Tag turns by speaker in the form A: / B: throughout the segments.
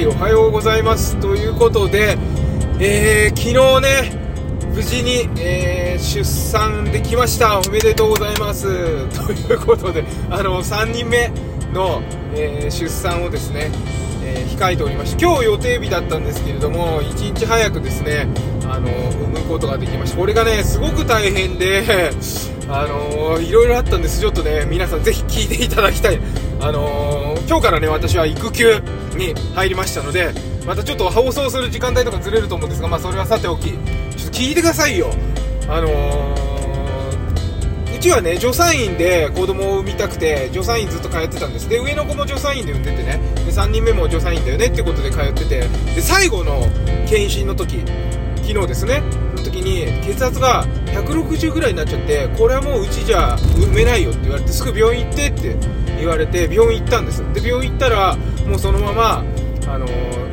A: いおはようございます。ということで、えー、昨日ね無事に、えー、出産できました。おめでとうございます。ということであの3人目の、えー、出産をですね、え、控えておりまして今日予定日だったんですけれども1日早くですねあの産むことができましたこれがねすごく大変であのいろいろあったんです。ちょっとね皆さんぜひ聞いていただきたい。あの今日からね私は育休に入りましたのでまたちょっと放送する時間帯とかずれると思うんですがまあそれはさておき。ちょっと聞いてくださいよ。あのー、うちはね助産院で子供を産みたくて助産院ずっと通ってたんです。で上の子も助産院で産んでてね。で3人目も助産院だよねってことで通ってて。で最後の検診の時昨日ですね。の時に血圧が160ぐらいになっちゃってこれはもううちじゃ産めないよって言われてすぐ病院行ってって言われて病院行ったんです。で病院行ったらもうそのままあの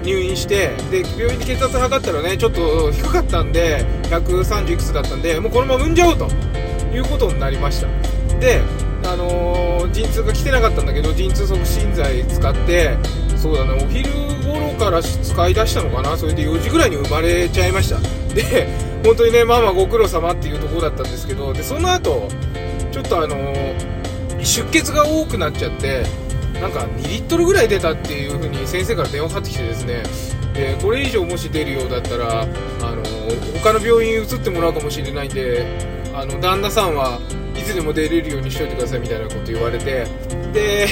A: 入院してで病院で血圧測ったらねちょっと低かったんで130いくつだったんでもうこのまま産んじゃおうということになりました。であの、陣痛が来てなかったんだけど陣痛促進剤使ってそうだねお昼頃から使い出したのかなそれで4時ぐらいに生まれちゃいました。で本当にねママご苦労様っていうところだったんですけどでその後ちょっとあのー、出血が多くなっちゃってなんか2リットルぐらい出たっていう風に先生から電話かかってきてですね。でこれ以上もし出るようだったらあの他の病院に移ってもらうかもしれないんであの旦那さんはいつでも出れるようにしといてくださいみたいなこと言われてで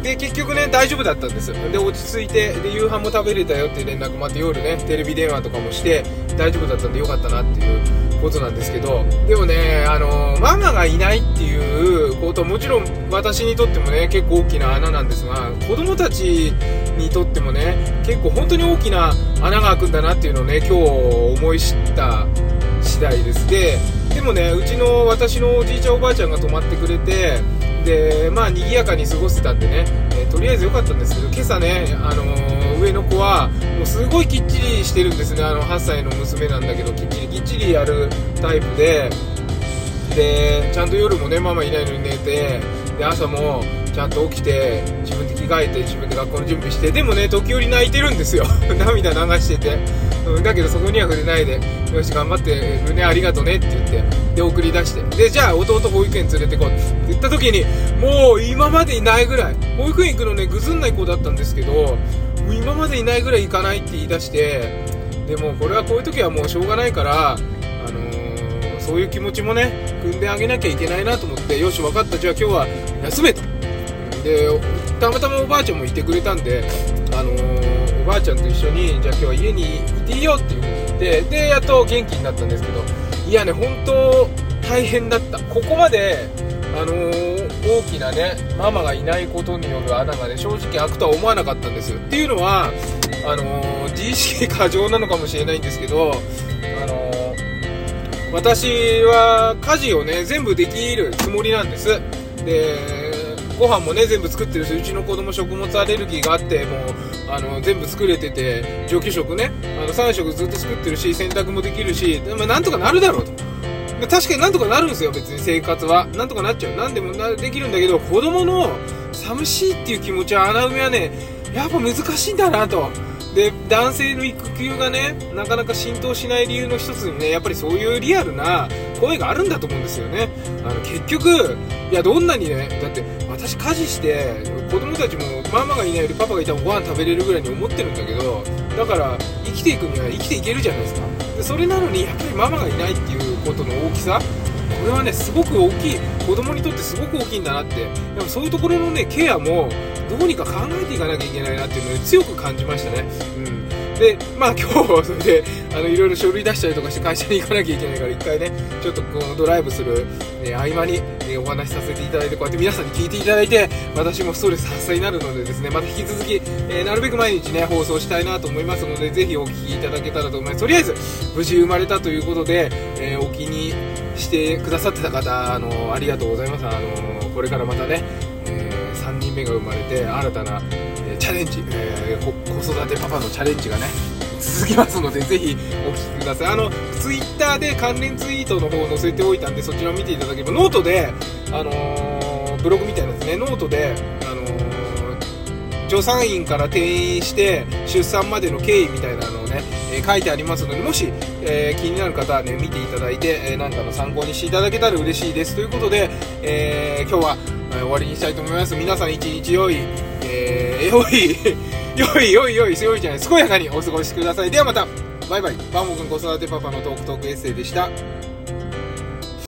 A: で結局ね大丈夫だったんです。で落ち着いてで夕飯も食べれたよって連絡もあって夜ねテレビ電話とかもして大丈夫だったんでよかったなっていうことなんですけどでもねあのママがいないっていうことはもちろん私にとってもね結構大きな穴なんですが子供たちにとってもね結構本当に大きな穴が開くんだなっていうのをね今日思い知った次第です。ででもねうちの私のおじいちゃんおばあちゃんが泊まってくれてでまあ賑やかに過ごせたんでね、とりあえず良かったんですけど今朝ね、あのー、上の子はもうすごいきっちりしてるんですね。あの8歳の娘なんだけどきっちりきっちりやるタイプで。でちゃんと夜もねママいないのに寝てで朝もちゃんと起きて自分で着替えて自分で学校の準備してでもね時折泣いてるんですよ。涙流してて、うん、だけどそこには触れないでよし頑張ってるねありがとねって言ってで送り出して。でじゃあ弟保育園連れてこうって。言った時にもう今までいないぐらい。保育園行くのねぐずんない子だったんですけどもう今までいないぐらい行かないって言い出してでもこれはこういう時はもうしょうがないからあのー、そういう気持ちもね組んであげなきゃいけないなと思ってよし分かった。じゃあ今日は休めと。でたまたまおばあちゃんもいてくれたんで、あのー、おばあちゃんと一緒にじゃあ今日は家にいていいよっていう風に言ってでやっと元気になったんですけどいやね本当大変だった。ここまであのー、大きなねママがいないことによる穴がね正直開くとは思わなかったんです。っていうのはあのー、自意識過剰なのかもしれないんですけどあのー、私は家事をね全部できるつもりなんです。でご飯もね全部作ってるしうちの子供食物アレルギーがあってもうあの全部作れてて上級食ね。あの3食ずっと作ってるし洗濯もできるしでもなんとかなるだろうと。確かになんとかなるんですよ別に生活は。なんとかなっちゃう。何でもできるんだけど子供の寂しいっていう気持ちは穴埋めはねやっぱ難しいんだなと。で男性の育休がねなかなか浸透しない理由の一つにねやっぱりそういうリアルな声があるんだと思うんですよね。あの結局いやどんなにねだって私家事して子供たちもママがいないよりパパがいたらご飯食べれるぐらいに思ってるんだけどだから生きていくには生きていけるじゃないですか。でそれなのにやっぱりママがいないっていうことの大きさこれはねすごく大きい子供にとってすごく大きいんだなって。でもそういうところのねケアもどうにか考えていかなきゃいけないなっていうのを、強く感じましたね。うん。で、まあ今日は、それで、あの、いろいろ書類出したりとかして会社に行かなきゃいけないから、一回ね、ちょっとこのドライブする、え合間に、えお話しさせていただいて、こうやって皆さんに聞いていただいて、私もストレス発散になるのでですね、また引き続き、えー、なるべく毎日ね、放送したいなと思いますので、ぜひお聞きいただけたらと思います。とりあえず、無事生まれたということで、え、お気にしてくださってた方、あのありがとうございます。あのこれからまたね、娘が生まれて新たな、えチャレンジ、えー、子育てパパのチャレンジがね続きますのでぜひお聞きください。あのツイッターで関連ツイートの方を載せておいたんでそちらを見ていただければノートで、あのー、ブログみたいなですねノートで、あのー、助産院から転院して出産までの経緯みたいなのをね、え書いてありますのでもし、えー気になる方はね見ていただいて、え何かの参考にしていただけたら嬉しいです。ということで、え今日は、終わりにしたいと思います。皆さん一日良い、えー、良い 良い良い良い良いじゃない。健やかにお過ごしください。ではまた。バイバイ。バンモくん子育てパパのトークトークエッセイでした。